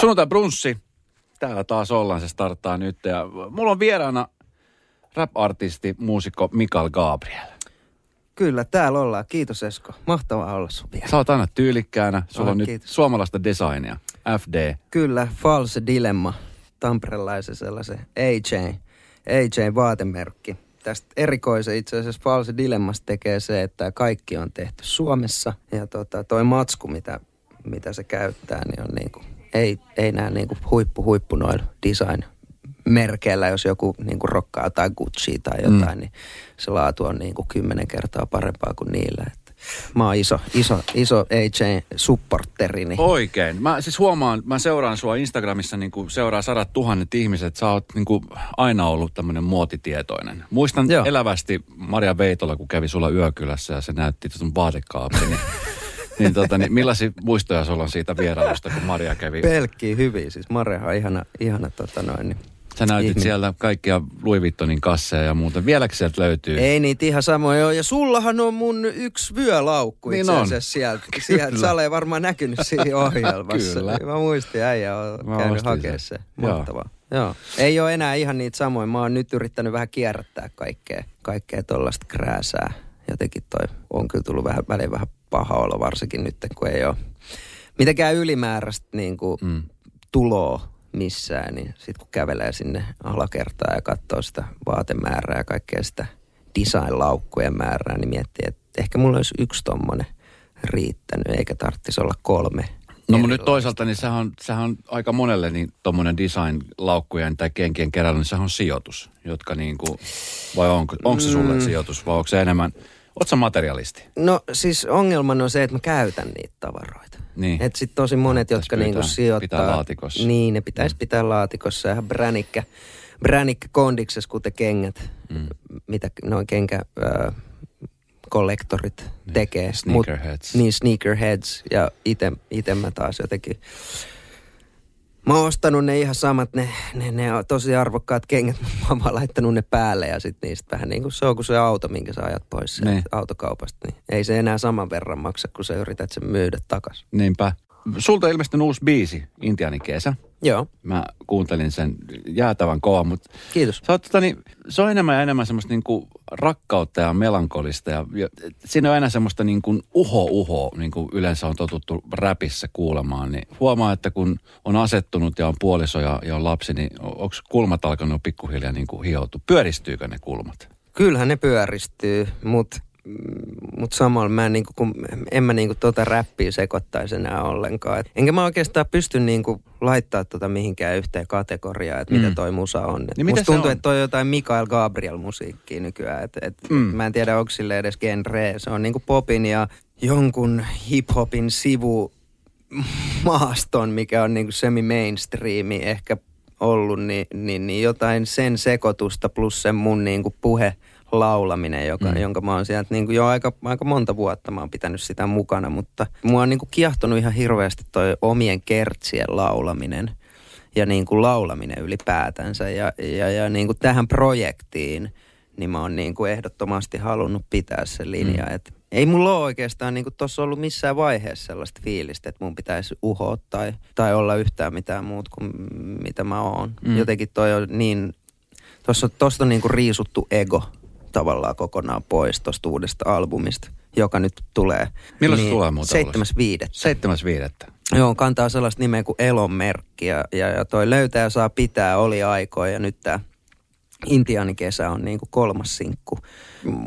Sunnuntai brunssi. Täällä taas ollaan, se starttaa nyt. Ja mulla on vieraana rap-artisti, muusikko Mikael Gabriel. Kyllä, täällä ollaan. Kiitos Esko. Mahtavaa olla sun vielä. Sä oot aina tyylikkäänä. Sulla on nyt kiitos. suomalaista designia. FD. Kyllä, False Dilemma. Tamperelaisen sellaisen AJ. AJ vaatemerkki. Tästä erikoisen itse asiassa False Dilemmasta tekee se, että kaikki on tehty Suomessa. Ja tota, toi matsku, mitä, mitä se käyttää, niin on niinku, ei, ei näe niinku huippu huippu noilla design merkeillä, jos joku niinku rokkaa jotain Gucci tai jotain, mm. niin se laatu on niinku kymmenen kertaa parempaa kuin niillä. Että mä oon iso, iso, iso AJ-supporteri, niin Oikein. Mä siis huomaan, mä seuraan sua Instagramissa, niin kuin seuraa sadat tuhannet ihmiset. Sä oot niin kuin aina ollut tämmöinen muotitietoinen. Muistan Joo. elävästi Maria Veitola, kun kävi sulla yökylässä ja se näytti sun vaatekaappi. Niin, niin, tota, niin millaisia muistoja sulla on siitä vierailusta, kun Maria kävi? pelkkiä hyviä. Siis Marehan on ihana, ihana tota noin, niin Sä näytit ihminen. siellä kaikkia Louis Vuittonin kasseja ja muuta. Vieläkö sieltä löytyy? Ei niitä ihan samoja ole. Ja sullahan on mun yksi vyölaukku Niin itse asiassa sieltä. Sieltä. Sä olet varmaan näkynyt siinä ohjelmassa. Kyllä. Mä muistin, äijä on Mä käynyt hakemaan se. Mahtavaa. Joo. Ei ole enää ihan niitä samoja. Mä oon nyt yrittänyt vähän kierrättää kaikkea, kaikkea tollasta krääsää. Jotenkin toi on kyllä tullut vähän, väliin vähän paha olo, varsinkin nyt, kun ei ole mitenkään ylimääräistä niin kuin Mm. tuloa missään, niin sitten kun kävelee sinne alakertaan ja katsoo sitä vaatemäärää ja kaikkea sitä design-laukkujen määrää, niin miettii, että ehkä mulla olisi yksi tommonen riittänyt, eikä tarvitsisi olla kolme. No mutta nyt toisaalta, niin sehän on, sehän on aika monelle niin tuommoinen design-laukkujen tai kenkien keräily, niin sehän on sijoitus, jotka niin kuin, vai onko, onko se sulle Mm. sijoitus vai onko se enemmän, sä materialisti? No siis ongelmana on se, että mä käytän niitä tavaroita. Niin. Että sitten tosi monet, Pitäis jotka pitää- niinku sijoittaa... pitää laatikossa. Niin, ne pitäisi pitää laatikossa. Ihan bränikkä, bränikkä kondiksessa, kuten kengät, Mm. mitä noin kenkä... Äh, kollektorit tekee. Niin, sneakerheads. Mut, niin, sneakerheads. Ja ite, ite mä taas jotenkin... Mä oon ostanut ne ihan samat, ne, ne, ne on tosi arvokkaat kengät. Mä oon vaan laittanut ne päälle ja sitten niistä vähän niin kuin se on kuin se auto, minkä sä ajat pois Niin. autokaupasta. Niin ei se enää saman verran maksa, kun sä yrität sen myydä takas. Niinpä. Sulta on ilmestynyt uusi biisi, Intiani kesä. Joo, Mä kuuntelin sen jäätävän kova, mutta kiitos. sä oot, tota, niin, se on enemmän ja enemmän semmoista niin kuin rakkautta ja melankolista. Ja, ja siinä on aina semmoista niin kuin uho-uho, niin kuin yleensä on totuttu räpissä kuulemaan. Niin huomaa, että kun on asettunut ja on puoliso ja, ja on lapsi, niin onko kulmat alkanut pikkuhiljaa niin kuin hioutua? Pyöristyykö ne kulmat? Kyllähän ne pyöristyy, mutta mut samalla mä en, niinku, kun, en mä niinku tota räppiä sekoittaisi enää ollenkaan. Et, enkä mä oikeastaan pysty niinku laittaa tota mihinkään yhteen kategoriaan, että Mm. mitä toi musa on. Et Niin musta tuntuu, on? että toi on jotain Mikael Gabriel-musiikkia nykyään. Et, et, Mm. Mä en tiedä, onko sille edes genre. Se on niinku popin ja jonkun hip-hopin sivu maaston, mikä on niinku semi-mainstreami ehkä ollut, niin, niin, niin jotain sen sekoitusta plus sen mun niinku puhe laulaminen, joka, Mm. jonka mä oon sieltä niin jo aika, aika monta vuotta mä oon pitänyt sitä mukana, mutta mua on niin kuin kiehtonut ihan hirveästi toi omien kertsien laulaminen ja niin kuin laulaminen ylipäätänsä ja, ja, ja niin kuin tähän projektiin niin mä oon niin kuin ehdottomasti halunnut pitää sen linja, mm. että ei mulla ole oikeastaan niin tuossa ollut missään vaiheessa sellaista fiilistä, että mun pitäisi uhoa tai, tai olla yhtään mitään muut kuin mitä mä oon. Mm. Jotenkin toi on niin, tuossa on niin kuin riisuttu ego tavallaan kokonaan pois tuosta uudesta albumista, joka nyt tulee. Milloin se tulee muuten ulos? 7.5. 7.5. Joo, kantaa sellaista nimeä kuin elonmerkki ja, ja, ja toi löytää saa pitää oli aikoja ja nyt tämä Intiaanikesä on niinku kolmas sinkku.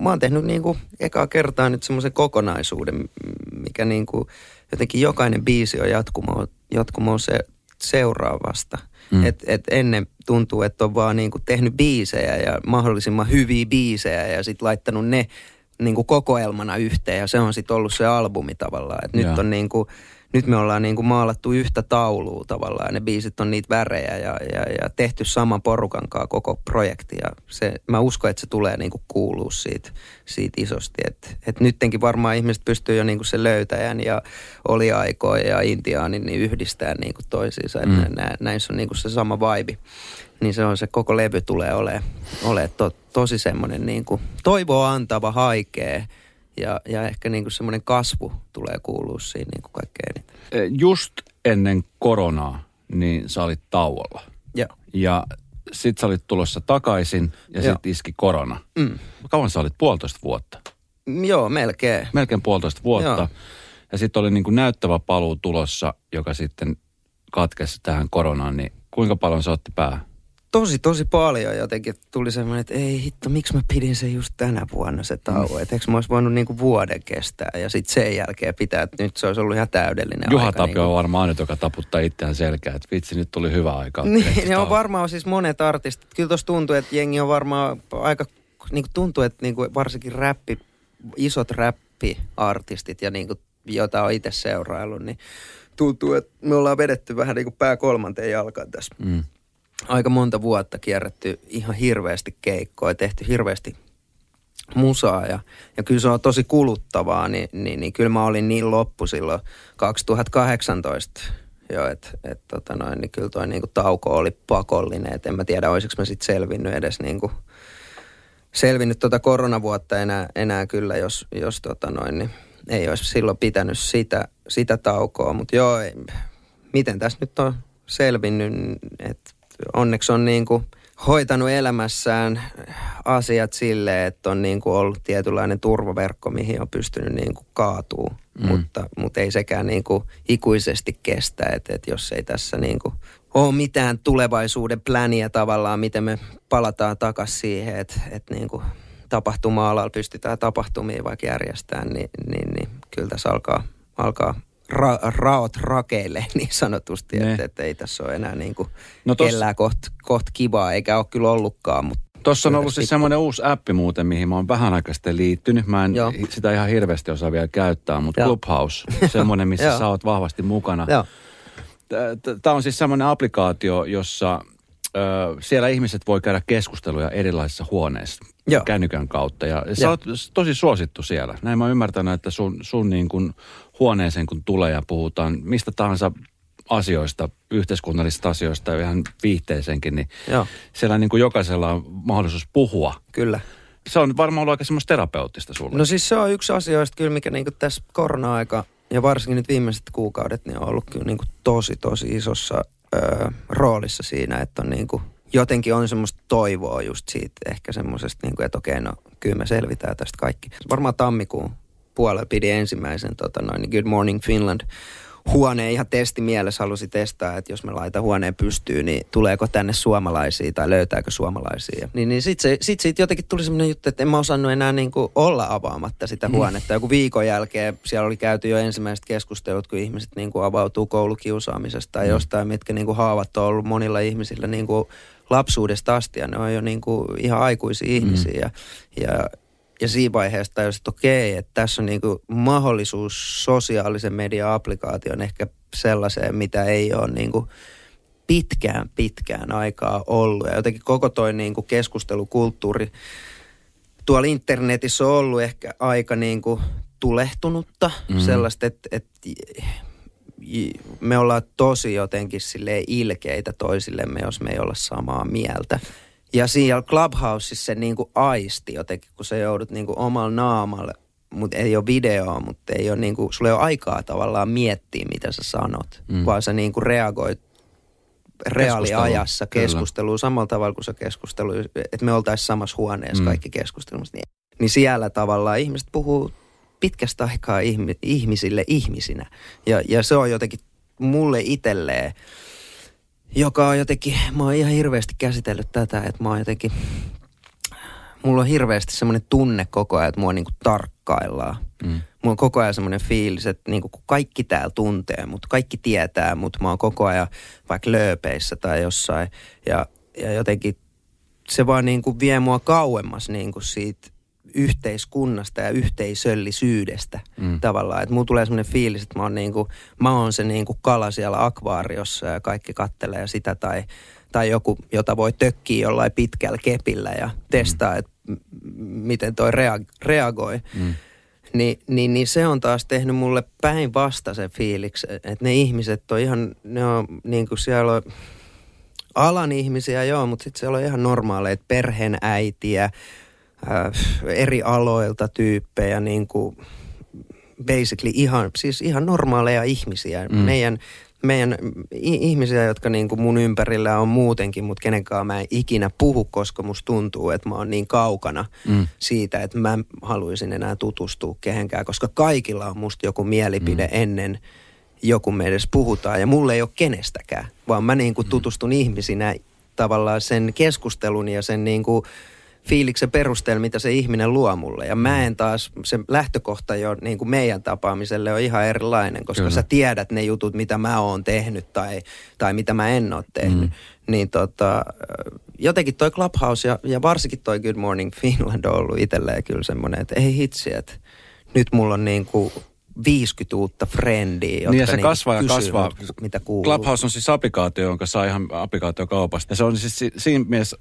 Mä oon tehnyt niinku ekaa kertaa nyt semmoisen kokonaisuuden, mikä niinku jotenkin jokainen biisi on jatkumo, jatkumo se seuraavasta. Mm. Et, et ennen tuntuu, että on vaan niinku tehnyt biisejä ja mahdollisimman hyviä biisejä ja sitten laittanut ne niinku kokoelmana yhteen ja se on sitten ollut se albumi tavallaan. Et nyt on niinku, nyt me ollaan niinku maalattu yhtä taulua tavallaan ja ne biisit on niitä värejä ja, ja, ja tehty saman porukan kanssa koko projekti ja se, mä uskon, että se tulee niinku kuulua siitä, siitä isosti. Että et nyttenkin varmaan ihmiset pystyy jo niinku se löytäjän ja oli aikoja ja intiaanin niin yhdistää niinku toisiinsa. Mm. Mm. Nä, näissä on niinku se sama vibe. Niin se on se koko levy tulee olemaan ole to, tosi semmoinen niinku toivoa antava, haikea ja, ja ehkä niinku semmoinen kasvu tulee kuulua siinä niinku kaikkein eniten. Eh, Just ennen koronaa, niin sä olit tauolla. Joo. Ja sit sä olit tulossa takaisin ja Joo. sit iski korona. Mm. Kauan sä olit? Puolitoista vuotta. Joo, melkein. Melkein puolitoista vuotta. Joo. Ja sitten oli niin kuin näyttävä paluu tulossa, joka sitten katkesi tähän koronaan. Niin kuinka paljon se otti päähän? Tosi, tosi paljon jotenkin. Tuli semmoinen, että ei hitto, miksi mä pidin sen just tänä vuonna se tauko. Että eikö mä olisi voinut niinku vuoden kestää ja sitten sen jälkeen pitää, että nyt se olisi ollut ihan täydellinen Juha aika. Tapio niinku. on varmaan nyt, joka taputtaa itseään selkää, että vitsi, nyt tuli hyvä aika. Niin, ne on varmaan siis monet artistit. Kyllä tuossa tuntuu, että jengi on varmaan aika, niin kuin tuntuu, että niin kuin varsinkin räppi, isot räppiartistit ja niin kuin, jota on itse seuraillut, niin tuntuu, että me ollaan vedetty vähän niin kuin pää kolmanteen jalkaan tässä. Mm. Aika monta vuotta kierretty ihan hirveästi keikkoa, tehty hirveästi musaa ja, ja kyllä se on tosi kuluttavaa, niin, niin, niin kyllä mä olin niin loppu silloin 2018 jo, että et, tota niin kyllä toi niinku tauko oli pakollinen, että en mä tiedä olisiko mä sitten selvinnyt edes niinku, selvinnyt tota koronavuotta enää, enää kyllä, jos, jos tota noin, niin ei olisi silloin pitänyt sitä, sitä taukoa, mutta joo, ei, miten tässä nyt on selvinnyt, että onneksi on niinku hoitanut elämässään asiat silleen, että on niinku ollut tietynlainen turvaverkko, mihin on pystynyt niinku kaatuu, mm. mutta, mutta ei sekään niinku ikuisesti kestä, että, että jos ei tässä niinku ole mitään tulevaisuuden pläniä tavallaan, miten me palataan takaisin siihen, että, että niinku tapahtuma-alalla pystytään tapahtumia vaikka järjestämään, niin, niin, niin kyllä tässä alkaa, alkaa ra, raot rakeille niin sanotusti, Ne. että, että ei tässä ole enää niin kuin No tos- kellään koht, koht kivaa, eikä ole kyllä ollutkaan, mutta Tuossa on ollut siis semmoinen uusi appi muuten, mihin mä oon vähän aikaa sitten liittynyt. Mä en Joo. sitä ihan hirveästi osaa vielä käyttää, mutta Joo. Clubhouse, semmoinen, missä sä oot vahvasti mukana. Tämä on siis semmoinen applikaatio, jossa ö, siellä ihmiset voi käydä keskusteluja erilaisissa huoneissa Joo. kännykän kautta. Ja sä Joo. oot tosi suosittu siellä. Näin mä oon ymmärtänyt, että sun, sun niin kun huoneeseen kun tulee ja puhutaan mistä tahansa asioista, yhteiskunnallisista asioista ja ihan viihteeseenkin, niin joo, siellä niin kuin jokaisella on mahdollisuus puhua. kyllä. Se on varmaan ollut aika semmoista terapeuttista sulle. No siis se on yksi asioista kyllä, mikä niinku tässä korona-aika ja varsinkin nyt viimeiset kuukaudet, niin on ollut kyllä niinku tosi, tosi isossa ö, roolissa siinä, että on niinku, jotenkin on semmoista toivoa just siitä ehkä semmoisesta, niinku, että okei, no kyllä me selvitään tästä kaikki. Varmaan tammikuun puolella pidi ensimmäisen tota noin, niin Good Morning Finland huoneen ihan testimielessä halusi testaa, että jos me laitan huoneen pystyyn, niin tuleeko tänne suomalaisia tai löytääkö suomalaisia. Niin, niin sitten se, sit siitä jotenkin tuli semmoinen juttu, että en mä osannut enää niin kuin olla avaamatta sitä huonetta. Joku viikon jälkeen siellä oli käyty jo ensimmäiset keskustelut, kun ihmiset niin kuin avautuu koulukiusaamisesta tai jostain, mitkä niin kuin haavat on ollut monilla ihmisillä niin kuin lapsuudesta asti ja ne on jo niin kuin ihan aikuisia ihmisiä. Ja, ja ja siinä vaiheessa tajusin, että okei, että tässä on niinku mahdollisuus sosiaalisen median applikaation ehkä sellaiseen, mitä ei ole niinku pitkään, pitkään aikaa ollut. Ja jotenkin koko toi niinku keskustelukulttuuri tuolla internetissä on ollut ehkä aika niinku tulehtunutta. Mhm. Mm. Sellaista, että, että me ollaan tosi jotenkin sille ilkeitä toisillemme, jos me ei olla samaa mieltä. Ja siellä Clubhouseissa se niinku aisti jotenkin, kun sä joudut niinku omalla naamalle, mutta ei ole videoa, mutta ei ole niinku, sulla ei ole aikaa tavallaan miettiä, mitä sä sanot, Mm. vaan sä niinku reagoit reaaliajassa keskusteluun samalla tavalla kuin se keskustelu, että me oltaisiin samassa huoneessa Mm. kaikki keskustelemassa. Niin, niin siellä tavallaan ihmiset puhuu pitkästä aikaa ihmi, ihmisille ihmisinä. Ja, ja se on jotenkin mulle itselleen, joka on jotenkin, mä oon ihan hirveästi käsitellyt tätä, että mä oon jotenkin, mulla on hirveästi semmoinen tunne koko ajan, että mua niinku tarkkaillaan. Mm. Mulla on koko ajan semmoinen fiilis, että niinku kaikki täällä tuntee mut, kaikki tietää mut, mä oon koko ajan vaikka lööpeissä tai jossain. Ja, ja jotenkin se vaan niinku vie mua kauemmas niinku siitä yhteiskunnasta ja yhteisöllisyydestä Mm. tavallaan. Että mulla tulee semmoinen fiilis, että mä oon, niinku, mä oon se niinku kala siellä akvaariossa ja kaikki kattelee sitä tai, tai joku, jota voi tökkiä jollain pitkällä kepillä ja testaa, että m- miten toi rea- reagoi. Mm. Ni, niin, niin se on taas tehnyt mulle päinvastaisen fiiliksi, että ne ihmiset on ihan, ne on niin kuin siellä on alan ihmisiä joo, mutta sitten siellä on ihan normaaleita perheenäitiä, äh, eri aloilta tyyppejä, niin kuin basically ihan, siis ihan normaaleja ihmisiä. Mm. Meidän, meidän ihmisiä, jotka niin kuin mun ympärillä on muutenkin, mutta kenenkaan mä en ikinä puhu, koska musta tuntuu, että mä oon niin kaukana mm. siitä, että mä haluaisin enää tutustua kehenkään, koska kaikilla on musta joku mielipide mm. ennen joku me edes puhutaan ja mulle ei ole kenestäkään, vaan mä niin kuin mm. tutustun mm. ihmisinä tavallaan sen keskustelun ja sen niin kuin fiiliksen perusteella, mitä se ihminen luo mulle. Ja mä en taas, se lähtökohta jo niin kuin meidän tapaamiselle on ihan erilainen, koska Kyllä. sä tiedät ne jutut, mitä mä oon tehnyt tai, tai mitä mä en ole tehnyt. Mm. Niin tota, jotenkin toi Clubhouse ja, ja varsinkin toi Good Morning Finland on ollut itselleen kyllä semmoinen, että ei hitsi, että nyt mulla on niin kuin 50 uutta frendiä, jotka niin ja se niin kasvaa ja kasvaa. Mitä kuuluu. Clubhouse on siis applikaatio, jonka saa ihan applikaatiokaupasta. Ja se on siis siinä mielessä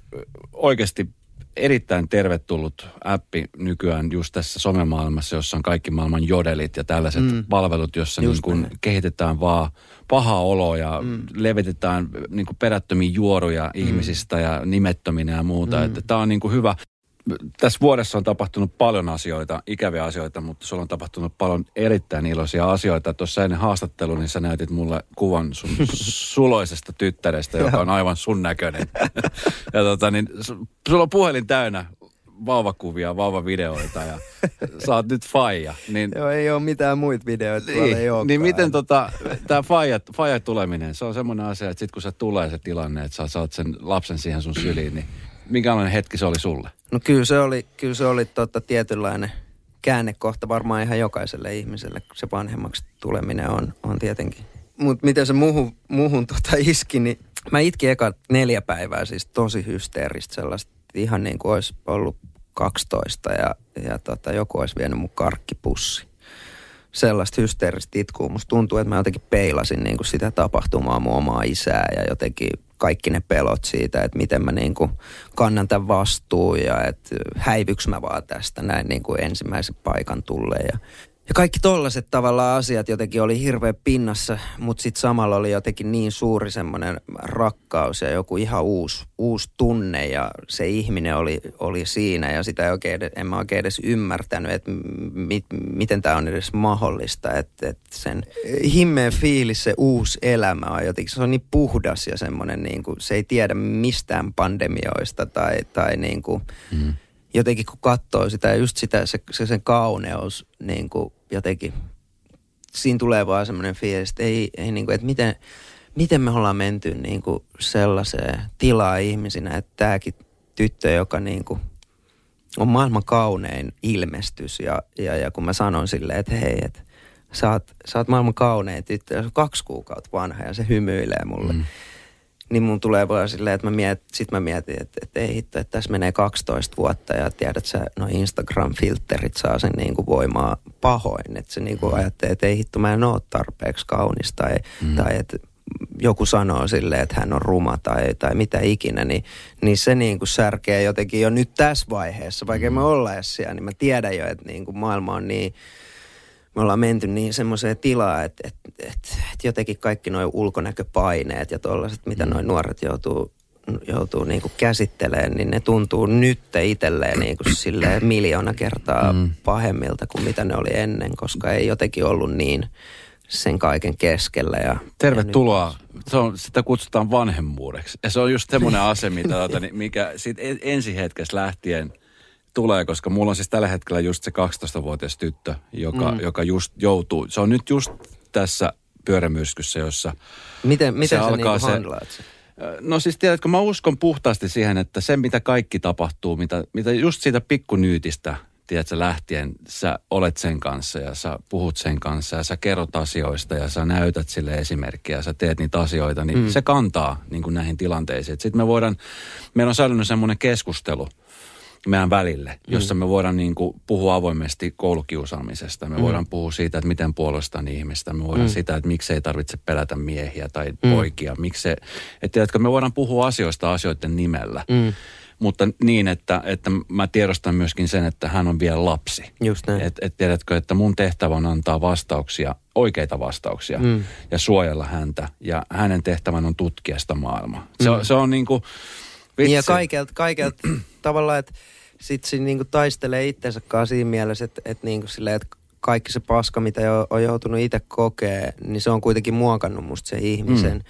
oikeasti erittäin tervetullut appi nykyään just tässä somemaailmassa, jossa on kaikki maailman jodelit ja tällaiset mm. palvelut, jossa niin kuin kehitetään vaan paha olo ja mm. levitetään niin kuin perättömiä juoruja mm. ihmisistä ja nimettöminä ja muuta. Mm. Että tämä on niin kuin hyvä tässä vuodessa on tapahtunut paljon asioita, ikäviä asioita, mutta sulla on tapahtunut paljon erittäin iloisia asioita. Tuossa ennen haastattelua, niin sä näytit mulle kuvan sun suloisesta tyttärestä, joka on aivan sun näköinen. ja tota, niin, sulla on puhelin täynnä vauvakuvia, vauvavideoita ja sä oot nyt faija. Niin, Joo, ei ole mitään muita videoita, niin, ei Niin miten tota, tämä faija, faija tuleminen, se on semmoinen asia, että sit kun se tulee se tilanne, että sä saat sen lapsen siihen sun syliin, niin minkälainen hetki se oli sulle? No kyllä se oli, kyllä se oli tota tietynlainen käännekohta varmaan ihan jokaiselle ihmiselle, se vanhemmaksi tuleminen on, on tietenkin. Mutta miten se muuhun, muuhun tota iski, niin mä itkin eka neljä päivää siis tosi hysteeristä sellaista, ihan niin kuin olisi ollut 12 ja, ja tota, joku olisi vienyt mun karkkipussi. Sellaista hysteeristä itkua. Musta tuntuu, että mä jotenkin peilasin niin kuin sitä tapahtumaa mun omaa isää ja jotenkin kaikki ne pelot siitä, että miten mä niin kuin kannan tämän vastuun ja että häivyks mä vaan tästä näin niin kuin ensimmäisen paikan tulee. Ja ja kaikki tollaset tavallaan asiat jotenkin oli hirveän pinnassa, mutta sitten samalla oli jotenkin niin suuri semmoinen rakkaus ja joku ihan uusi, uusi tunne ja se ihminen oli, oli siinä ja sitä ei oikein, en mä oikein edes ymmärtänyt, että mi, miten tämä on edes mahdollista, että, että sen himmeen fiilis, se uusi elämä on jotenkin, se on niin puhdas ja semmoinen niin kuin, se ei tiedä mistään pandemioista tai, tai niin kuin, mm jotenkin kun katsoo sitä ja just sitä, se, se sen kauneus niin kuin jotenkin, siinä tulee vaan semmoinen fiilis, että ei, ei niin kuin, että miten, miten me ollaan menty niin kuin sellaiseen tilaa ihmisinä, että tämäkin tyttö, joka niin kuin on maailman kaunein ilmestys ja, ja, ja kun mä sanon silleen, että hei, että sä oot, sä oot maailman kaunein tyttö on kaksi kuukautta vanha ja se hymyilee mulle. Mm niin mun tulee vaan silleen, että mä miet, sit mä mietin, että, että ei hitto, että tässä menee 12 vuotta ja tiedät sä, no Instagram-filterit saa sen niin kuin voimaa pahoin. Että se niin kuin mm. ajattelee, että ei hitto, mä en ole tarpeeksi kaunis tai, mm. tai että joku sanoo silleen, että hän on ruma tai, tai mitä ikinä, niin, niin se niin kuin särkee jotenkin jo nyt tässä vaiheessa, vaikka mm. me olla edes siellä, niin mä tiedän jo, että niin kuin maailma on niin me ollaan menty niin semmoiseen tilaan, että, että, että, että jotenkin kaikki nuo ulkonäköpaineet ja tuollaiset, mitä mm. noin nuoret joutuu, joutuu niin kuin käsittelemään, niin ne tuntuu nyt itselleen niin kuin silleen miljoona kertaa mm. pahemmilta kuin mitä ne oli ennen, koska ei jotenkin ollut niin sen kaiken keskellä. Ja, Tervetuloa. Ja se on, sitä kutsutaan vanhemmuudeksi. Ja se on just semmoinen ase, mitä, tuota, niin mikä siitä ensi hetkessä lähtien – tulee, koska mulla on siis tällä hetkellä just se 12-vuotias tyttö, joka, mm. joka just joutuu, se on nyt just tässä pyörämyrskyssä, jossa Miten, miten se, se alkaa niin se, No siis tiedätkö, mä uskon puhtaasti siihen, että se mitä kaikki tapahtuu, mitä, mitä just siitä pikkunyytistä, tiedätkö, lähtien sä olet sen kanssa ja sä puhut sen kanssa ja sä kerrot asioista ja sä näytät sille esimerkkiä ja sä teet niitä asioita, niin mm. se kantaa niin kuin näihin tilanteisiin. Sitten me voidaan, meillä on säilynyt semmoinen keskustelu – meidän välille, jossa mm. me voidaan niin kuin puhua avoimesti koulukiusaamisesta. Me mm. voidaan puhua siitä, että miten puolustan ihmistä. Me voidaan mm. sitä, että miksi ei tarvitse pelätä miehiä tai mm. poikia. Miksi, että tiedätkö, me voidaan puhua asioista asioiden nimellä. Mm. Mutta niin, että, että mä tiedostan myöskin sen, että hän on vielä lapsi. Just näin. Et, et tiedätkö, että mun tehtävä on antaa vastauksia, oikeita vastauksia mm. ja suojella häntä. Ja hänen tehtävän on tutkia sitä maailmaa. Se, mm. se on niin kuin Vitsi. Niin ja kaikelta, kaikelta tavallaan, että sitten se niinku taistelee itsensä kanssa siinä mielessä, että, että, niinku silleen, että kaikki se paska, mitä jo, on joutunut itse kokee, niin se on kuitenkin muokannut musta se ihmisen. Mm.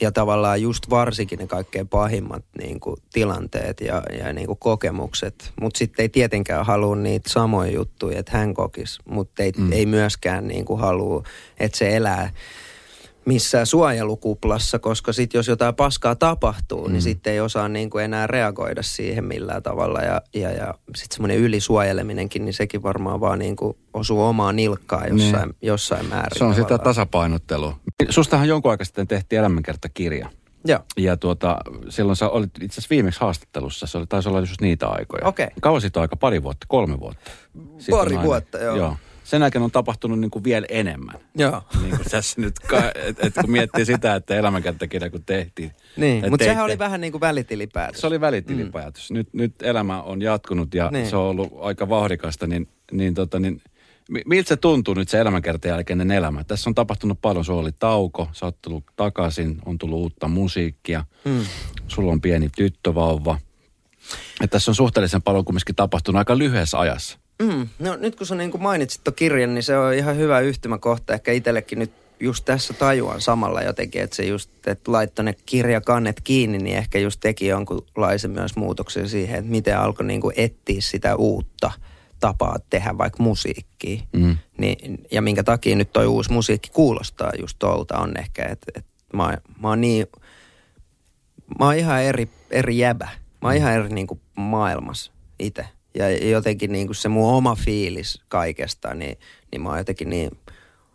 Ja tavallaan just varsinkin ne kaikkein pahimmat niin kuin, tilanteet ja, ja niin kuin, kokemukset. Mutta sitten ei tietenkään halua niitä samoja juttuja, että hän kokisi. Mutta ei, mm. ei myöskään niin kuin, halua, että se elää missään suojelukuplassa, koska sitten jos jotain paskaa tapahtuu, niin mm. niin sitten ei osaa niin kuin enää reagoida siihen millään tavalla. Ja, ja, ja sitten semmoinen ylisuojeleminenkin, niin sekin varmaan vaan niin kuin osuu omaan nilkkaan jossain, niin. jossain määrin. Se on tavallaan. sitä tasapainottelua. Sustahan jonkun aikaa sitten tehtiin elämänkertakirja. Joo. Ja tuota, silloin sä olit itse asiassa viimeksi haastattelussa, se oli, taisi olla just niitä aikoja. Okei. Okay. Kauan siitä aika, pari vuotta, kolme vuotta. Sitten pari vuotta, joo. joo sen jälkeen on tapahtunut niin kuin vielä enemmän. Joo. Niin kuin tässä nyt, et, et kun miettii sitä, että elämänkäyttäkirja kun tehtiin. Niin, mutta sehän oli vähän niin kuin välitilipäätös. Se oli välitilipäätös. Mm. Nyt, nyt elämä on jatkunut ja niin. se on ollut aika vauhdikasta, niin, niin, tota, niin miltä se tuntuu nyt se elämänkertan jälkeinen elämä? Tässä on tapahtunut paljon, se oli tauko, sä oot tullut takaisin, on tullut uutta musiikkia, mm. sulla on pieni tyttövauva. Että tässä on suhteellisen paljon kumminkin tapahtunut aika lyhyessä ajassa. Mm, no nyt kun sä niin kuin mainitsit tuon kirjan, niin se on ihan hyvä yhtymäkohta. Ehkä itsellekin nyt just tässä tajuan samalla jotenkin, että se just, että laittoi ne kirjakannet kiinni, niin ehkä just teki jonkunlaisen myös muutoksen siihen, että miten alkoi niin kuin etsiä sitä uutta tapaa tehdä vaikka musiikkia. Mm. Niin, ja minkä takia nyt toi uusi musiikki kuulostaa just tuolta on ehkä, että, että mä, mä oon niin, mä oon ihan eri, eri jäbä. Mä oon mm. ihan eri niin kuin maailmassa itse ja jotenkin niin kuin se mun oma fiilis kaikesta, niin, niin mä oon jotenkin niin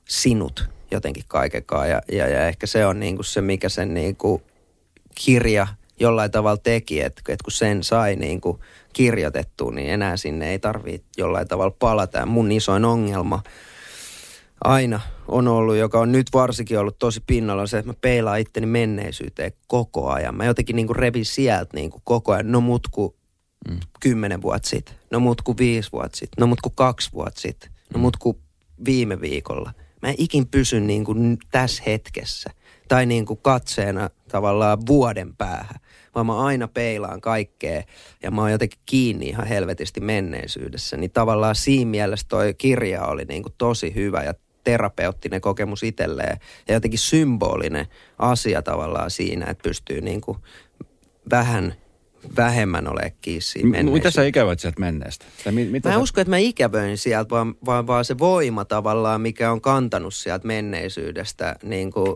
sinut jotenkin kaikekaan. Ja, ja, ja ehkä se on niin kuin se, mikä sen niin kuin kirja jollain tavalla teki, että, että kun sen sai niin kuin kirjoitettua, niin enää sinne ei tarvitse jollain tavalla palata. Ja mun isoin ongelma aina on ollut, joka on nyt varsinkin ollut tosi pinnalla, on se, että mä peilaan itteni menneisyyteen koko ajan. Mä jotenkin niin kuin revin sieltä niin kuin koko ajan. No mut kun mm. kymmenen vuotta sitten. No mut kuin viisi vuotta sitten. No mut kuin kaksi vuotta sitten. No mm. mut kuin viime viikolla. Mä en ikin pysy niin kuin tässä hetkessä. Tai niin kuin katseena tavallaan vuoden päähän. Vaan mä aina peilaan kaikkea ja mä oon jotenkin kiinni ihan helvetisti menneisyydessä. Niin tavallaan siinä mielessä toi kirja oli niin kuin tosi hyvä ja terapeuttinen kokemus itselleen. Ja jotenkin symbolinen asia tavallaan siinä, että pystyy niin kuin vähän – vähemmän ole kiinni M- Mitä sä ikävät sieltä menneestä? mi- mitä mä en sä... usko, että mä ikävöin sieltä, vaan, vaan, vaan se voima tavallaan, mikä on kantanut sieltä menneisyydestä, niin kuin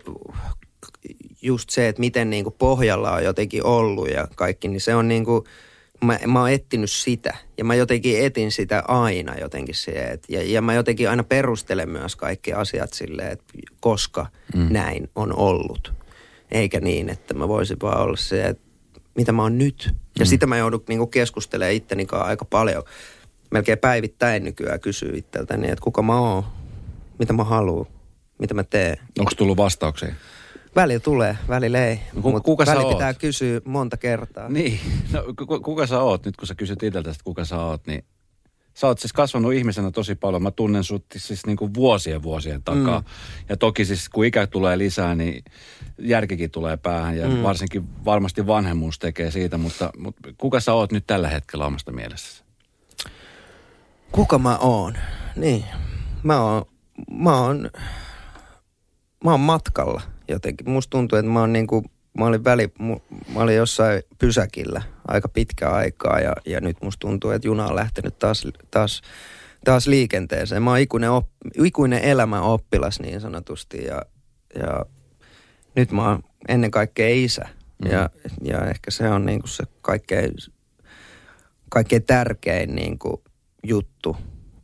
just se, että miten niin kuin pohjalla on jotenkin ollut ja kaikki, niin se on niin kuin, mä, mä oon ettinyt sitä ja mä jotenkin etin sitä aina jotenkin se, et, ja, ja mä jotenkin aina perustelen myös kaikki asiat silleen, että koska mm. näin on ollut. Eikä niin, että mä voisin vaan olla se, että mitä mä oon nyt. Ja mm. sitä mä joudun niin keskustelemaan itteni kanssa aika paljon. Melkein päivittäin nykyään kysyy itseltäni, että kuka mä oon, mitä mä haluan, mitä mä teen. Onko tullut vastauksia? Välillä tulee, välillä ei. No, kuka, kuka sä oot? pitää kysyä monta kertaa. Niin, no kuka sä oot? Nyt kun sä kysyt itseltäsi, että kuka sä oot, niin sä oot siis kasvanut ihmisenä tosi paljon. Mä tunnen sut siis niin kuin vuosien vuosien takaa. Mm. Ja toki siis kun ikä tulee lisää, niin järkikin tulee päähän. Ja mm. varsinkin varmasti vanhemmuus tekee siitä. Mutta, mutta kuka sä oot nyt tällä hetkellä omasta mielessäsi? Kuka mä oon? Niin, mä oon, mä oon, mä oon matkalla jotenkin. Musta tuntuu, että mä oon niin kuin mä olin, väli, mä olin jossain pysäkillä aika pitkä aikaa ja, ja nyt musta tuntuu, että juna on lähtenyt taas, taas, taas liikenteeseen. Mä oon ikuinen, op, ikuinen elämä oppilas niin sanotusti ja, ja nyt mä oon ennen kaikkea isä. Mm. Ja, ja ehkä se on niinku se kaikkein, kaikkein tärkein niinku juttu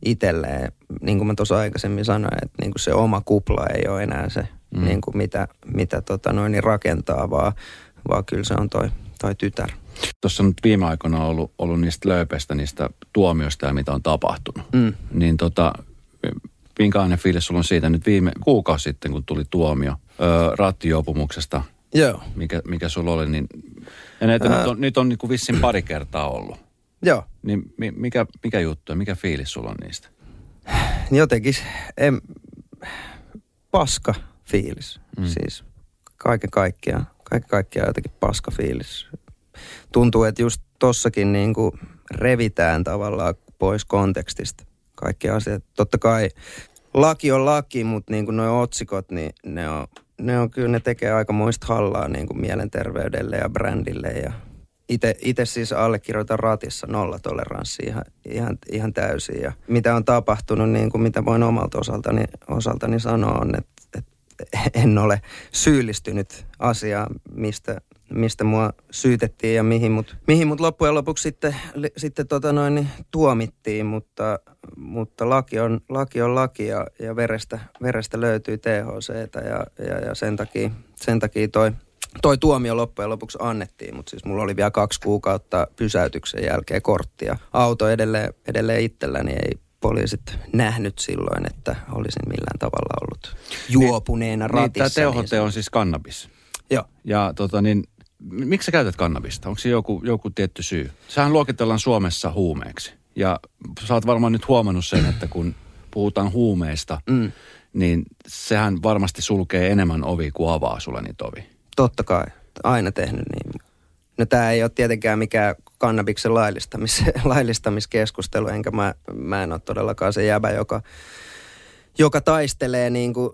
itselleen. Niin kuin mä tuossa aikaisemmin sanoin, että niinku se oma kupla ei ole enää se – mm. niin kuin mitä, mitä tota noin, niin rakentaa, vaan, vaan kyllä se on toi, toi tytär. Tuossa on nyt viime aikoina ollut, ollut niistä lööpeistä, niistä tuomioista ja mitä on tapahtunut. Mm. Niin tota, minkälainen fiilis sulla on siitä nyt viime kuukausi sitten, kun tuli tuomio öö, rattijuopumuksesta? Joo. Mikä, mikä sulla oli, niin ja näitä Ää... nyt on, nyt on niin kuin vissin pari kertaa ollut. Joo. Niin mikä, mikä juttu ja mikä fiilis sulla on niistä? Jotenkin, en, paska fiilis. Mm. Siis kaiken kaikkiaan, kaiken kaikkiaan jotenkin paska fiilis. Tuntuu, että just tossakin niin kuin revitään tavallaan pois kontekstista kaikki asiat. Totta kai laki on laki, mutta niin kuin nuo otsikot, niin ne on, ne on kyllä, ne tekee aika muista hallaa niin kuin mielenterveydelle ja brändille ja itse siis allekirjoitan ratissa nollatoleranssi ihan, ihan, ihan täysin. Ja mitä on tapahtunut, niin kuin mitä voin omalta osaltani, osaltani sanoa, on, että, että en ole syyllistynyt asiaan, mistä, mistä mua syytettiin ja mihin mut, mihin mut loppujen lopuksi sitten, sitten tota noin, niin tuomittiin, mutta, mutta laki, on, laki on laki ja, ja verestä, verestä löytyy THC ja, ja, ja sen, takia, sen takia toi – toi tuomio loppujen lopuksi annettiin, mutta siis mulla oli vielä kaksi kuukautta pysäytyksen jälkeen korttia. Auto edelleen, edelleen itselläni ei poliisit nähnyt silloin, että olisin millään tavalla ollut juopuneena niin, ratissa. Niin, tämä THT on siis kannabis. Joo. Ja tota niin, miksi sä käytät kannabista? Onko se joku, joku tietty syy? Sehän luokitellaan Suomessa huumeeksi. Ja sä oot varmaan nyt huomannut sen, että kun puhutaan huumeista, mm. niin sehän varmasti sulkee enemmän ovi kuin avaa sulle niitä ovi. Totta kai, aina tehnyt niin. No tämä ei ole tietenkään mikään kannabiksen laillistamis, laillistamiskeskustelu, enkä mä, mä en ole todellakaan se jäbä, joka, joka taistelee niin kuin,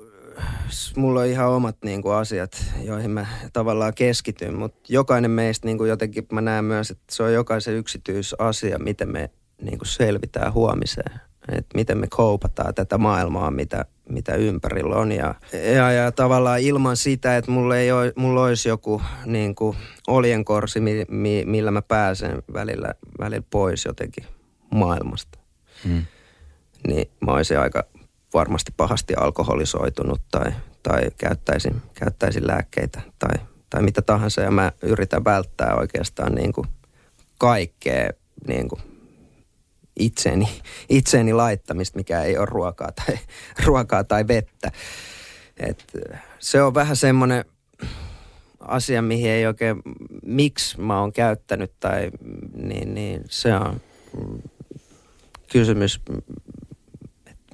mulla on ihan omat niin kuin, asiat, joihin mä tavallaan keskityn, mutta jokainen meistä niin kuin, jotenkin mä näen myös, että se on jokaisen yksityisasia, miten me niin kuin, selvitään huomiseen että miten me koupataan tätä maailmaa, mitä, mitä ympärillä on. Ja, ja, ja tavallaan ilman sitä, että mulla, ei ole, mulla olisi joku niin kuin oljenkorsi, mi, mi, millä mä pääsen välillä, välillä pois jotenkin maailmasta. Hmm. Niin mä olisin aika varmasti pahasti alkoholisoitunut tai, tai käyttäisin, käyttäisin lääkkeitä tai, tai mitä tahansa. Ja mä yritän välttää oikeastaan niin kuin kaikkea niin kuin itseeni, itseeni laittamista, mikä ei ole ruokaa tai, ruokaa tai vettä. Et se on vähän semmoinen asia, mihin ei oikein, miksi mä oon käyttänyt tai niin, niin se on kysymys,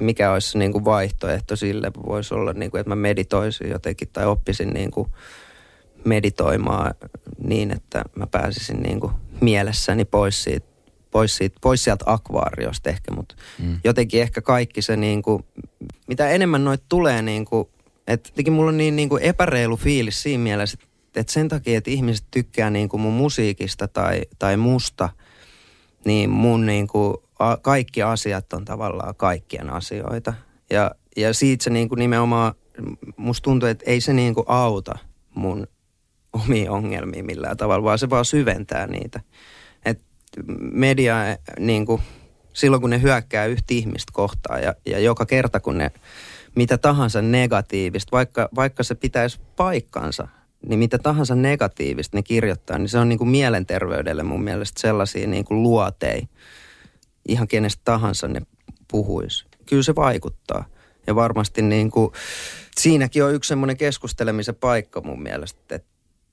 mikä olisi niin kuin vaihtoehto sille. Voisi olla, niin kuin, että mä meditoisin jotenkin tai oppisin niin kuin meditoimaan niin, että mä pääsisin niin kuin mielessäni pois siitä pois, siitä, pois sieltä akvaariosta ehkä, mutta mm. jotenkin ehkä kaikki se niin kuin, mitä enemmän noit tulee niin kuin, että jotenkin mulla on niin, niin kuin epäreilu fiilis siinä mielessä, että, että sen takia, että ihmiset tykkää niin kuin mun musiikista tai, tai musta, niin mun niin kuin, a, kaikki asiat on tavallaan kaikkien asioita. Ja, ja siitä se niin kuin nimenomaan, musta tuntuu, että ei se niin kuin auta mun omiin ongelmiin millään tavalla, vaan se vaan syventää niitä media niin kuin, silloin kun ne hyökkää yhtä ihmistä kohtaan ja, ja joka kerta kun ne mitä tahansa negatiivista, vaikka, vaikka se pitäisi paikkansa, niin mitä tahansa negatiivista ne kirjoittaa, niin se on niin kuin mielenterveydelle mun mielestä sellaisia niin kuin luotei. Ihan kenestä tahansa ne puhuisi. Kyllä se vaikuttaa. Ja varmasti niin kuin, siinäkin on yksi semmoinen keskustelemisen paikka mun mielestä, että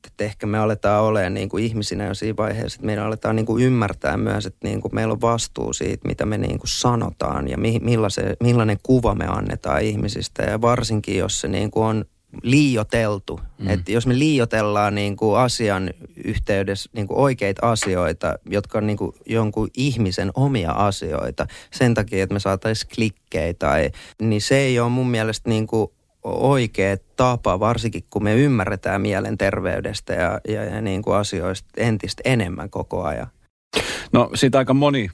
että ehkä me aletaan olemaan niin kuin ihmisinä jo siinä vaiheessa, että meidän aletaan niin kuin ymmärtää myös, että niin kuin meillä on vastuu siitä, mitä me niin kuin sanotaan ja mi, millainen, millainen kuva me annetaan ihmisistä. Ja varsinkin, jos se niin kuin on liioteltu. Mm. Että jos me liiotellaan niin kuin asian yhteydessä niin kuin oikeita asioita, jotka on niin kuin jonkun ihmisen omia asioita, sen takia, että me saataisiin klikkejä tai, niin se ei ole mun mielestä niin kuin oikea tapa, varsinkin kun me ymmärretään mielenterveydestä ja, ja, ja niin kuin asioista entistä enemmän koko ajan. No siitä aika moni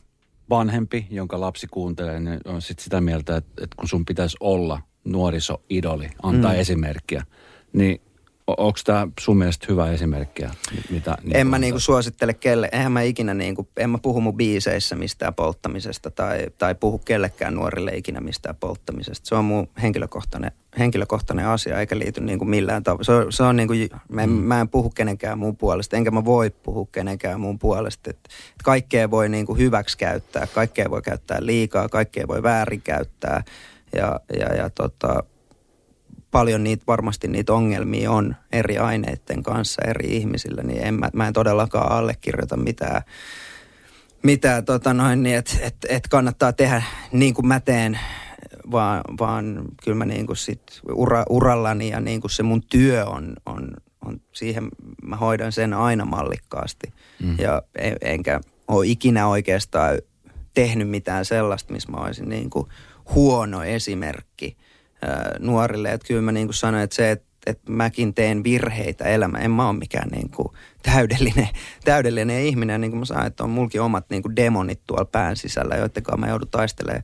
vanhempi, jonka lapsi kuuntelee, niin on sit sitä mieltä, että, että kun sun pitäisi olla nuorisoidoli, antaa mm. esimerkkiä, niin Onko tämä sun mielestä hyvä esimerkkiä? Mitä, niin en mä niinku suosittele kelle, eihän mä ikinä niinku, en mä puhu mun biiseissä mistään polttamisesta tai, tai puhu kellekään nuorille ikinä mistään polttamisesta. Se on mun henkilökohtainen, henkilökohtainen asia eikä liity niinku millään tavalla. Se on, se on niinku, mä, mm. mä en puhu kenenkään muun puolesta, enkä mä voi puhua kenenkään muun puolesta. Et, et kaikkea voi niinku hyväksi käyttää, kaikkea voi käyttää liikaa, kaikkea voi väärinkäyttää ja, ja, ja tota, paljon niitä, varmasti niitä ongelmia on eri aineiden kanssa eri ihmisillä, niin en, mä, mä en todellakaan allekirjoita mitään, mitään tota noin, niin että et, et kannattaa tehdä niin kuin mä teen, vaan, vaan kyllä mä niin kuin sit ura, urallani ja niin kuin se mun työ on, on, on, siihen mä hoidan sen aina mallikkaasti. Mm. Ja en, enkä ole ikinä oikeastaan tehnyt mitään sellaista, missä mä olisin niin kuin huono esimerkki nuorille. Että kyllä mä niin kuin sanoin, että se, että, että mäkin teen virheitä elämä, en mä ole mikään niin kuin täydellinen, täydellinen ihminen. Niin kuin mä sanoin, että on mulkin omat niin kuin demonit tuolla pään sisällä, joiden kanssa mä joudun taistelemaan,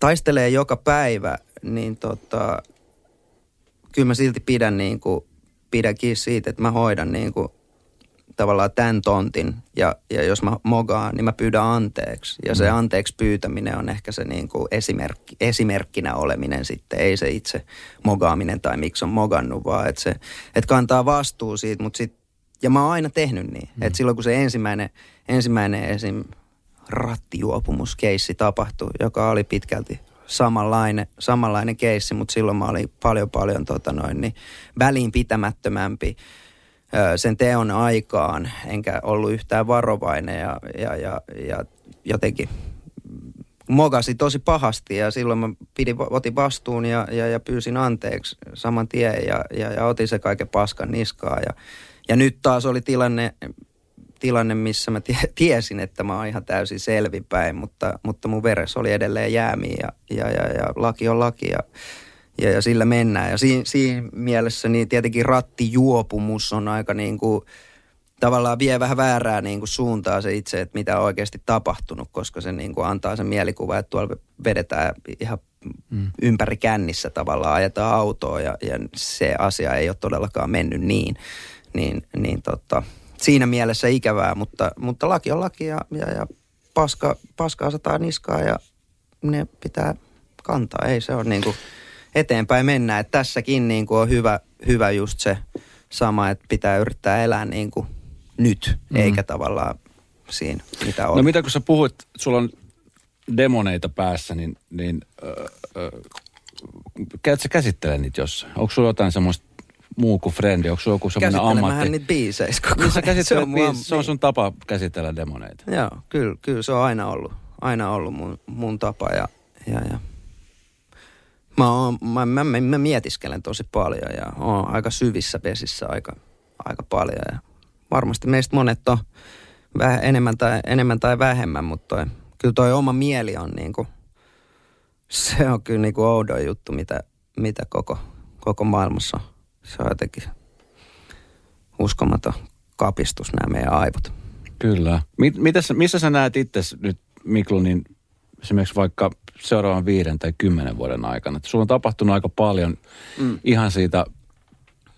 taistelee joka päivä, niin tota, kyllä mä silti pidän, niin kuin, pidän siitä, että mä hoidan niin kuin tavallaan tämän tontin ja, ja jos mä mogaan, niin mä pyydän anteeksi. Ja se mm. anteeksi pyytäminen on ehkä se niin kuin esimerkki, esimerkkinä oleminen sitten, ei se itse mogaaminen tai miksi on mogannut, vaan että se että kantaa vastuu siitä, mutta sit, ja mä oon aina tehnyt niin. Mm. Että silloin kun se ensimmäinen, ensimmäinen esim. rattijuopumuskeissi tapahtui, joka oli pitkälti samanlainen, samanlainen keissi, mutta silloin mä olin paljon paljon tota noin, niin väliinpitämättömämpi sen teon aikaan, enkä ollut yhtään varovainen ja, ja, ja, ja jotenkin mogasi tosi pahasti ja silloin mä pidin, otin vastuun ja, ja, ja pyysin anteeksi saman tien ja, ja, ja otin se kaiken paskan niskaa ja, ja nyt taas oli tilanne, tilanne, missä mä tiesin, että mä oon ihan täysin selvinpäin, mutta, mutta mun veres oli edelleen jäämiä ja, ja, ja, ja laki on laki ja, ja, ja sillä mennään. Ja siinä, siinä mielessä niin tietenkin rattijuopumus on aika niin kuin, tavallaan vie vähän väärää niin kuin suuntaa se itse, että mitä on oikeasti tapahtunut, koska se niin kuin antaa sen mielikuva, että tuolla vedetään ihan mm. ympäri kännissä tavallaan, ajetaan autoa ja, ja se asia ei ole todellakaan mennyt niin. Niin, niin tota, siinä mielessä ikävää, mutta, mutta laki on laki ja, ja, ja paska, paskaa sataa niskaa ja ne pitää kantaa. Ei se ole niin kuin eteenpäin mennään. Että tässäkin niin kuin on hyvä, hyvä just se sama, että pitää yrittää elää niin kuin nyt, mm. eikä tavallaan siinä, mitä on. No mitä kun sä puhuit, sulla on demoneita päässä, niin, niin öö, öö, käyt sä käsittele niitä jossain? Onko sulla jotain semmoista muu kuin frendi? Onko sulla joku semmoinen ammatti? niitä biiseissä koko niin ajan. se, on biis, se on sun tapa käsitellä demoneita. Joo, kyllä, kyllä se on aina ollut, aina ollut mun, mun tapa ja, ja, ja Mä, oon, mä, mä, mä, mä mietiskelen tosi paljon ja oon aika syvissä vesissä aika, aika paljon. Ja varmasti meistä monet on vähän enemmän tai, enemmän tai vähemmän, mutta toi, kyllä toi oma mieli on niinku, se on kyllä niinku oudon juttu, mitä, mitä koko, koko maailmassa on. Se on jotenkin uskomaton kapistus nämä meidän aivot. Kyllä. Mit, mitäs, missä sä näet itse nyt Miklu, niin esimerkiksi vaikka seuraavan viiden tai kymmenen vuoden aikana. Että sulla on tapahtunut aika paljon mm. ihan siitä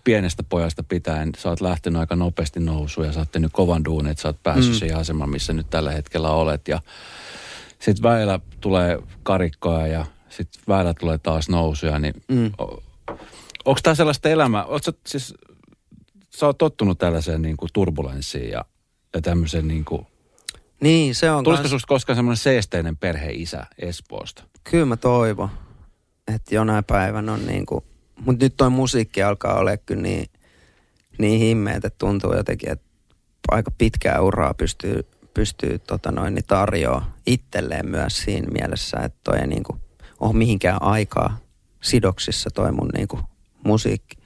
pienestä pojasta pitäen. Sä oot lähtenyt aika nopeasti nousuun ja sä oot tehnyt kovan duunin, että sä oot päässyt mm. siihen asemaan, missä nyt tällä hetkellä olet. Ja sitten väillä tulee karikkoja ja sitten väillä tulee taas nousuja. Niin mm. onko tämä sellaista elämää? Oot sä, siis, sä oot tottunut tällaiseen niin kuin turbulenssiin ja, ja tämmöiseen niin kuin niin, se on Tulisiko kans... susta koskaan semmoinen seesteinen perheisä Espoosta? Kyllä mä toivon, että jonain päivänä on niin kuin... Mutta nyt toi musiikki alkaa olla kyllä niin, niin himmeet, että tuntuu jotenkin, että aika pitkää uraa pystyy, pystyy tota noin, niin tarjoaa itselleen myös siinä mielessä, että toi ei niin kuin ole mihinkään aikaa sidoksissa toi mun niin kuin musiikki.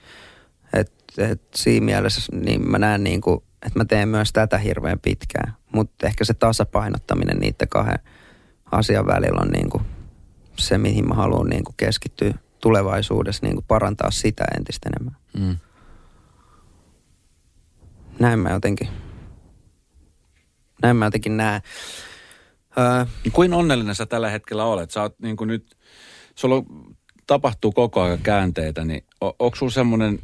Et, et siinä mielessä niin mä näen niin kuin että mä teen myös tätä hirveän pitkään. Mutta ehkä se tasapainottaminen niiden kahden asian välillä on niin kuin se, mihin mä haluan niin kuin keskittyä tulevaisuudessa, niin kuin parantaa sitä entistä enemmän. Mm. Näin mä jotenkin, näin mä jotenkin näen. Öö, Kuin onnellinen sä tällä hetkellä olet? Sä oot niin kuin nyt, sulla tapahtuu koko ajan käänteitä, niin on, onko sulla semmoinen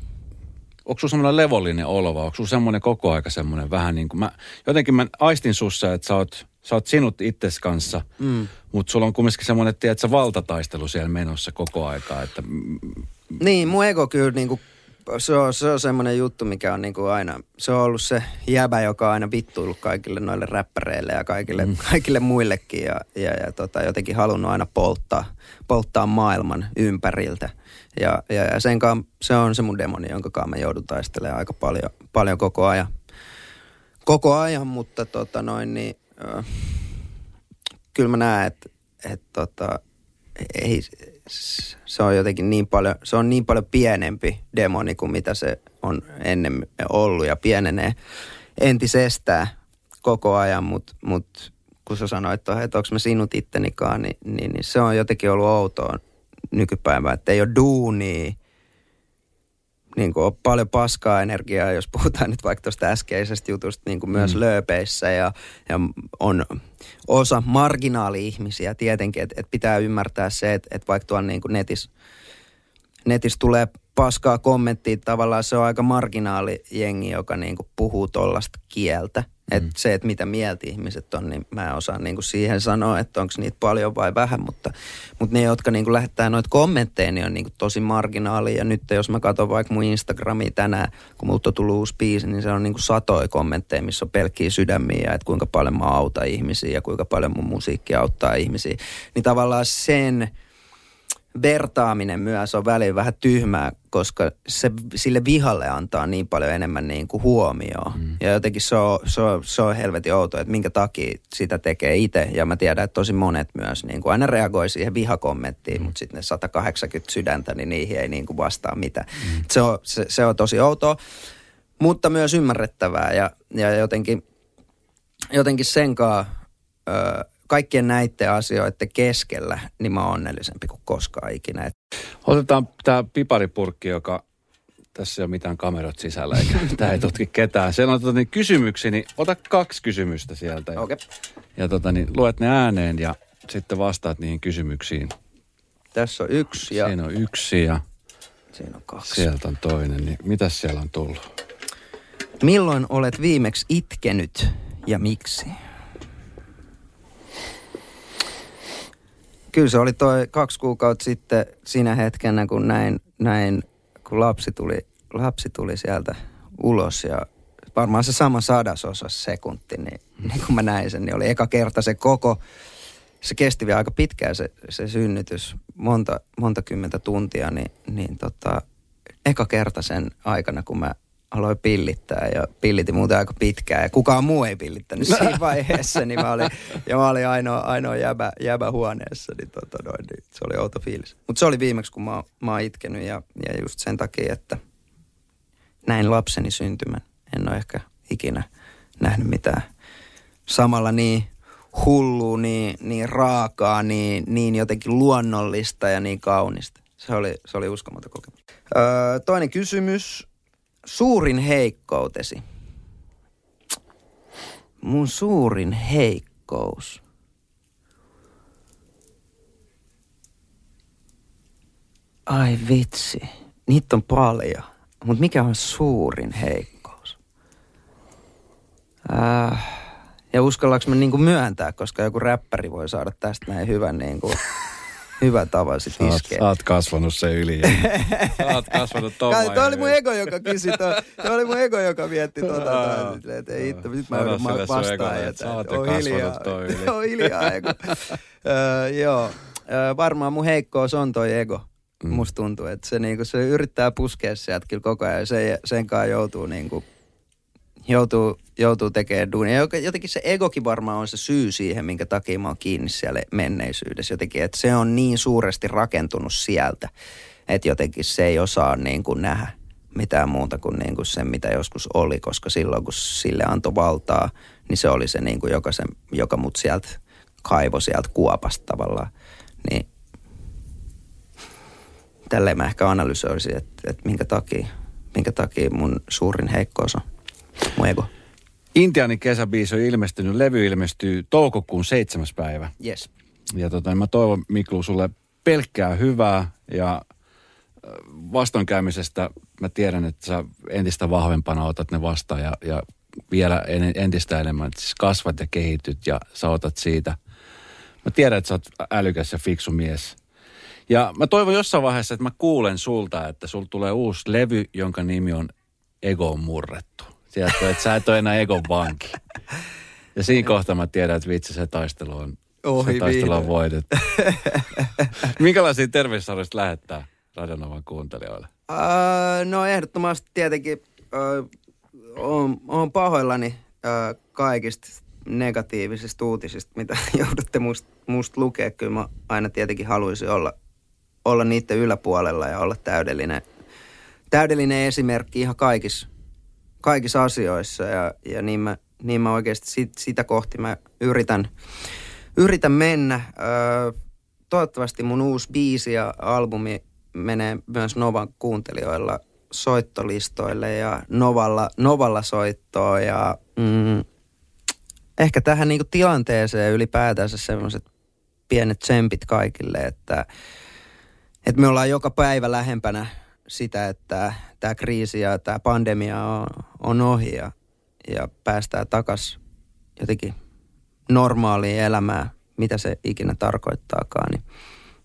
onko sulla semmoinen levollinen olo vai onko sulla semmoinen koko aika semmoinen vähän niin kuin mä, jotenkin mä aistin sussa, että sä oot, sä oot sinut itses kanssa, mm. mutta sulla on kumminkin semmoinen, että sä valtataistelu siellä menossa koko aikaa, että... Niin, mun ego kyllä niin kuin, se on, se on semmoinen juttu, mikä on niin kuin aina, se on ollut se jäbä, joka on aina vittuillut kaikille noille räppäreille ja kaikille, mm. kaikille muillekin ja, ja, ja tota, jotenkin halunnut aina polttaa, polttaa maailman ympäriltä. Ja, ja, ja sen kaan, se on se mun demoni, jonka kanssa mä joudun taistelemaan aika paljon, paljon koko ajan. Koko ajan, mutta tota noin, niin, kyllä mä näen, että et, tota, ei, se on jotenkin niin paljon, se on niin paljon pienempi demoni kuin mitä se on ennen ollut ja pienenee entisestään koko ajan, mutta mut kun sä sanoit, että, että onko mä sinut ittenikaan, niin, niin, niin se on jotenkin ollut outoa nykypäivää, että ei ole duunia, niin kuin on paljon paskaa energiaa, jos puhutaan nyt vaikka tuosta äskeisestä jutusta, niin kuin myös mm. lööpeissä ja, ja on osa marginaali-ihmisiä tietenkin, että et pitää ymmärtää se, että et vaikka tuolla niin netissä netis tulee paskaa kommenttia, tavallaan se on aika marginaali jengi, joka niin kuin puhuu tollasta kieltä – et mm. Se, että mitä mieltä ihmiset on, niin mä en osaa niinku siihen sanoa, että onko niitä paljon vai vähän, mutta, mutta ne, jotka niinku lähettää noita kommentteja, niin on niinku tosi marginaali. Ja nyt jos mä katson vaikka mun Instagramia tänään, kun multa on tullut uusi biisi, niin se on niinku satoja kommentteja, missä on pelkkiä sydämiä ja että kuinka paljon mä autan ihmisiä ja kuinka paljon mun musiikki auttaa ihmisiä. Niin tavallaan sen vertaaminen myös on väliin vähän tyhmää, koska se sille vihalle antaa niin paljon enemmän niin kuin huomioon. Mm. Ja jotenkin se on, se, on, se on helvetin outoa, että minkä takia sitä tekee itse. Ja mä tiedän, että tosi monet myös niin kuin aina reagoi siihen vihakommenttiin, mm. mutta sitten ne 180 sydäntä, niin niihin ei niin kuin vastaa mitään. Mm. Se, on, se, se on tosi outoa, mutta myös ymmärrettävää ja, ja jotenkin, jotenkin senkaan... Öö, kaikkien näiden asioiden keskellä, niin mä oon onnellisempi kuin koskaan ikinä. Otetaan tämä piparipurkki, joka tässä ei ole mitään kamerot sisällä, eikä tämä ei tutki ketään. Siellä on tota, niin kysymyksiä, niin ota kaksi kysymystä sieltä. Ja, okay. ja tota, niin, luet ne ääneen ja sitten vastaat niihin kysymyksiin. Tässä on yksi. Ja... Siinä on yksi ja Siinä on kaksi. sieltä on toinen. Niin mitäs siellä on tullut? Milloin olet viimeksi itkenyt ja miksi? Kyllä se oli toi kaksi kuukautta sitten siinä hetkenä, kun näin, näin kun lapsi tuli, lapsi tuli sieltä ulos ja varmaan se sama sadasosa sekunti, niin, niin kun mä näin sen, niin oli eka kerta se koko, se kesti vielä aika pitkään se, se synnytys, monta, monta kymmentä tuntia, niin, niin tota, eka kerta sen aikana, kun mä aloin pillittää ja pillitin muuten aika pitkään ja kukaan muu ei pillittänyt siinä vaiheessa, niin mä olin, ja mä olin ainoa, ainoa jäbä, jäbä huoneessa, niin, tota noin, niin se oli outo fiilis. Mutta se oli viimeksi, kun mä, mä oon itkenyt ja, ja just sen takia, että näin lapseni syntymän. En ole ehkä ikinä nähnyt mitään samalla niin hullua, niin, niin raakaa, niin, niin jotenkin luonnollista ja niin kaunista. Se oli, se oli uskomaton kokemus. Öö, toinen kysymys Suurin heikkoutesi. Mun suurin heikkous. Ai vitsi. Niitä on paljon. Mutta mikä on suurin heikkous? Äh, ja uskallaanko mä niinku myöntää, koska joku räppäri voi saada tästä näin hyvän niinku hyvä tapa sit sä iskeä. Sä oot kasvanut se yli. sä oot kasvanut tuon. Toi oli mun ego, joka kysyi. Toi oli mun ego, joka mietti tota. että ei itse, nyt mä joudun vastaan. Sä oot kasvanut hiljaa. toi yli. On hiljaa ego. joo, varmaan mun heikkous on toi ego. Mm. Musta tuntuu, että se, niinku, se yrittää puskea sieltä kyllä koko ajan. Se, sen kanssa joutuu niinku, joutuu, joutuu tekemään duunia. Jotenkin se egokin varmaan on se syy siihen, minkä takia mä oon kiinni siellä menneisyydessä. Jotenkin, että se on niin suuresti rakentunut sieltä, että jotenkin se ei osaa niin kuin nähdä mitään muuta kuin, niin kuin se, mitä joskus oli, koska silloin kun sille antoi valtaa, niin se oli se, niin kuin joka, se joka mut sieltä kaivo sieltä kuopasta tavallaan. Niin tälleen mä ehkä analysoisin, että, että minkä, takia, minkä takia mun suurin heikkous on mun ego. Intianin kesäbiisi on ilmestynyt, levy ilmestyy toukokuun seitsemäs päivä. Yes. Ja tota, niin mä toivon Miklu sulle pelkkää hyvää ja vastoinkäymisestä mä tiedän, että sä entistä vahvempana otat ne vastaan ja, ja vielä entistä enemmän, että siis kasvat ja kehityt ja sä otat siitä. Mä tiedän, että sä oot älykäs ja fiksu mies. Ja mä toivon jossain vaiheessa, että mä kuulen sulta, että sul tulee uusi levy, jonka nimi on Ego on murrettu. Tiedätkö, että sä et ole enää Egon vanki. Ja siinä kohtaa mä tiedän, että vitsi se taistelu on, Ohi se taistelu on voitettu. Minkälaisia terveysarvoista lähettää Radionovan kuuntelijoille? Uh, no ehdottomasti tietenkin uh, on, on pahoillani uh, kaikista negatiivisista uutisista, mitä joudutte musta must lukea. Kyllä mä aina tietenkin haluaisin olla, olla niiden yläpuolella ja olla täydellinen, täydellinen esimerkki ihan kaikissa kaikissa asioissa ja, ja niin, mä, niin mä oikeasti sit, sitä kohti mä yritän, yritän mennä. Öö, toivottavasti mun uusi biisi ja albumi menee myös Novan kuuntelijoilla soittolistoille ja Novalla, Novalla soittoa ja mm, ehkä tähän niinku tilanteeseen ylipäätänsä semmoiset pienet tsempit kaikille, että, että me ollaan joka päivä lähempänä sitä, että tämä kriisi ja tämä pandemia on, on ohi ja, ja päästään takaisin jotenkin normaaliin elämään, mitä se ikinä tarkoittaakaan, niin,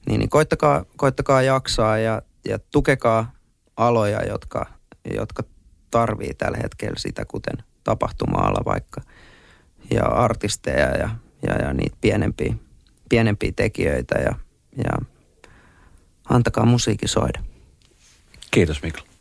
niin, niin koittakaa, koittakaa jaksaa ja, ja tukekaa aloja, jotka, jotka tarvii tällä hetkellä sitä, kuten tapahtuma-ala vaikka, ja artisteja ja, ja, ja niitä pienempiä, pienempiä tekijöitä ja, ja antakaa musiikki soida. Kiitos Mikko.